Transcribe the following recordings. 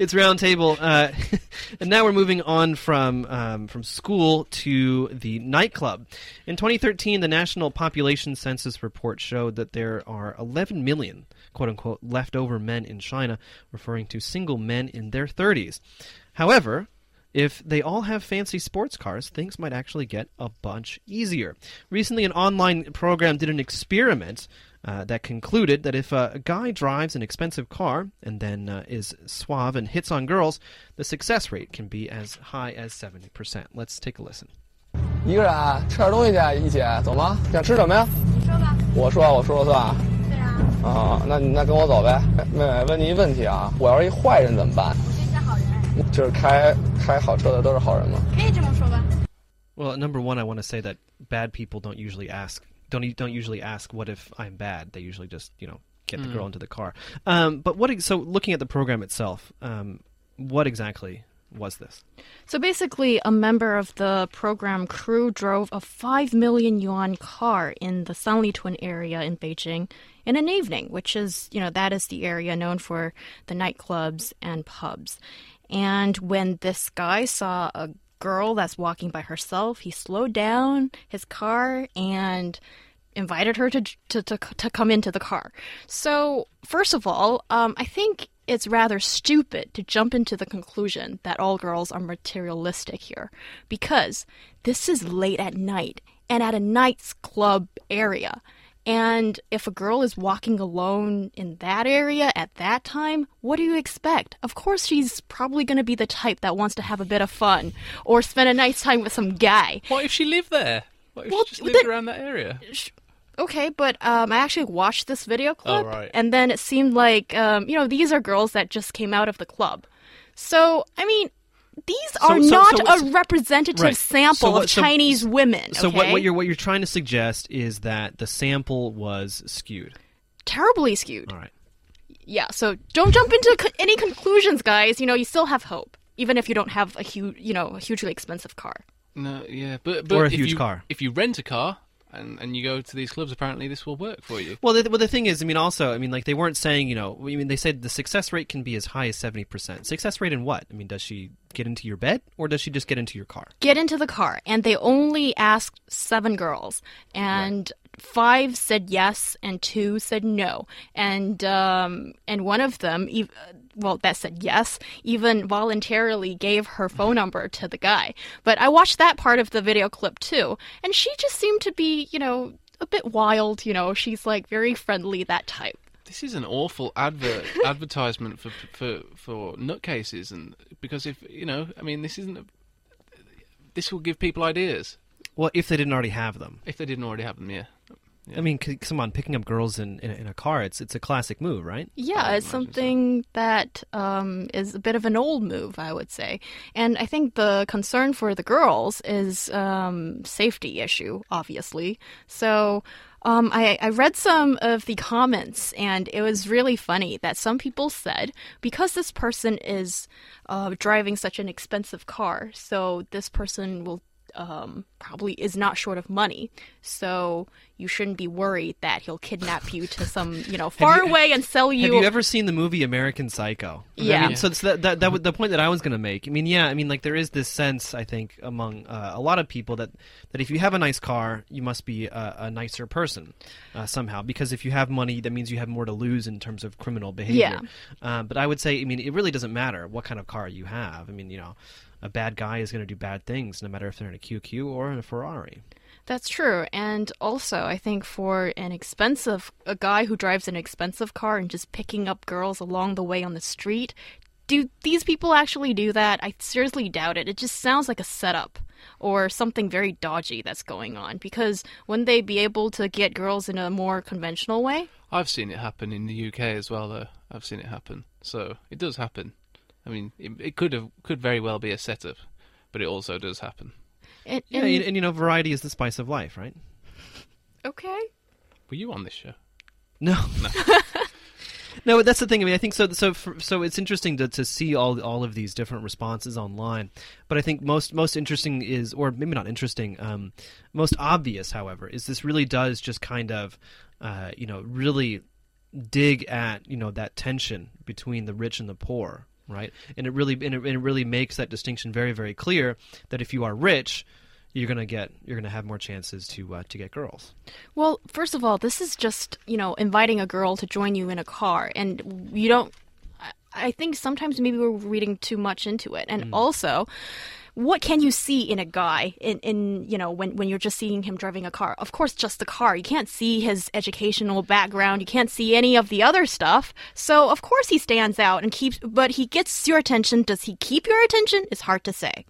it's Roundtable, uh, and now we're moving on from um, from school to the nightclub. In 2013, the National Population Census report showed that there are 11 million "quote unquote" leftover men in China, referring to single men in their 30s. However, if they all have fancy sports cars, things might actually get a bunch easier. Recently, an online program did an experiment uh, that concluded that if a guy drives an expensive car and then uh, is suave and hits on girls, the success rate can be as high as 70%. Let's take a listen. 一个人啊，吃点东西去，一姐，走吗？想吃什么呀？你说吧。我说，我说了算啊。对啊。啊，那那跟我走呗。妹妹，问你一问题啊，我要是一坏人怎么办？我是一个好人。就是开开好车的都是好人吗？可以这么说吧。 Well, number one, I want to say that bad people don't usually ask don't don't usually ask what if I'm bad. They usually just you know get the girl into the car. Um, but what? So looking at the program itself, um, what exactly was this? So basically, a member of the program crew drove a 5 million yuan car in the Sanlitun area in Beijing in an evening, which is, you know, that is the area known for the nightclubs and pubs. And when this guy saw a girl that's walking by herself, he slowed down his car and invited her to to to, to come into the car. So, first of all, um, I think it's rather stupid to jump into the conclusion that all girls are materialistic here, because this is late at night and at a night's club area. And if a girl is walking alone in that area at that time, what do you expect? Of course, she's probably going to be the type that wants to have a bit of fun or spend a nice time with some guy. What if she lived there? What if Well, she just lived around that area? Okay, but um, I actually watched this video clip, right. and then it seemed like um, you know these are girls that just came out of the club. So I mean, these are so- not so a representative Right. sample So what- of so- Chinese women. So what, what you're what you're trying to suggest is that the sample was skewed. terribly skewed. All right. Yeah. So don't jump into co- any conclusions, guys. You know, you still have hope, even if you don't have a huge, you know, a hugely expensive car. No, yeah, but, but Or a if huge you, car. If you rent a car and, and you go to these clubs, apparently this will work for you. Well, the, well, the thing is, I mean, also, I mean, like they weren't saying, you know, I mean, they said the success rate can be as high as seventy percent. Success rate in what? I mean, does she get into your bed or does she just get into your car? get into the car and they only asked seven girls and five said yes and two said no. And um, and one of them well that said yes even voluntarily gave her phone number to the guy. But i watched that part of the video clip too. And she just seemed to be you know a bit wild you know. She's like very friendly that type. This is an awful advert advertisement for for for nutcases, and because if you know, I mean, this isn't. A, this will give people ideas Well, if they didn't already have them. if they didn't already have them. Yeah. I mean, come on, picking up girls in, in, a- in a car, it's it's a classic move, right? Yeah, it's something that um, is a bit of an old move, I would say. And I think the concern for the girls is um, safety issue, obviously. So um, I, I read some of the comments, and it was really funny that some people said because this person is uh, driving such an expensive car, so this person will um, probably is not short of money. So you shouldn't be worried that he'll kidnap you to some, you know, far you- away and sell you. Have you ever seen the movie American Psycho? I Yeah. mean, so it's that, that, that the point that I was going to make. I mean, yeah, I mean, like there is this sense, I think, among uh, a lot of people that that if you have a nice car, you must be a, a nicer person uh, somehow. Because if you have money, that means you have more to lose in terms of criminal behavior. Uh, but I would say, I mean, it really doesn't matter what kind of car you have. I mean, you know. A bad guy is going to do bad things, no matter if they're in a QQ or in a Ferrari. That's true. And also, I think for an expensive, a guy who drives an expensive car and just picking up girls along the way on the street, do these people actually do that? I seriously doubt it. It just sounds like a setup or something very dodgy that's going on. Because wouldn't they be able to get girls in a more conventional way? I've seen it happen in the UK as well, though. I've seen it happen, so it does happen. I mean, it, it could have could very well be a setup, but it also does happen. And, Yeah, and- and, and you know, variety is the spice of life, right? okay. Were you on this show? No. No, but that's the thing. I mean, I think so. So, for, so it's interesting to, to see all all of these different responses online. But I think most most interesting is, or maybe not interesting, um, most obvious, however, is this really does just kind of, uh, you know, really dig at you know that tension between the rich and the poor right? And it really and it, and it really makes that distinction very very clear that if you are rich, you're gonna get you're gonna have more chances to uh, to get girls. Well, first of all, this is just, you know, inviting a girl to join you in a car. And you don't. I- I think sometimes maybe we're reading too much into it. And also, what can you see in a guy in, in you know when, when you're just seeing him driving a car of course just the car you can't see his educational background you can't see any of the other stuff so of course he stands out and keeps but he gets your attention does he keep your attention it's hard to say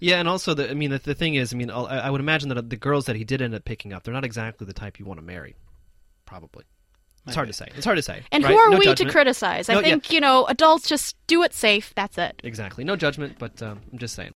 Yeah, and also the I mean the, the thing is I mean I'll- I, I would imagine that the girls that he did end up picking up they're not exactly the type you want to marry, probably. It's hard to say. It's hard to say. and right? who are No we judgment. to criticize i No, yeah. think you know adults just do it safe that's it Exactly. No judgment, but um, I'm just saying.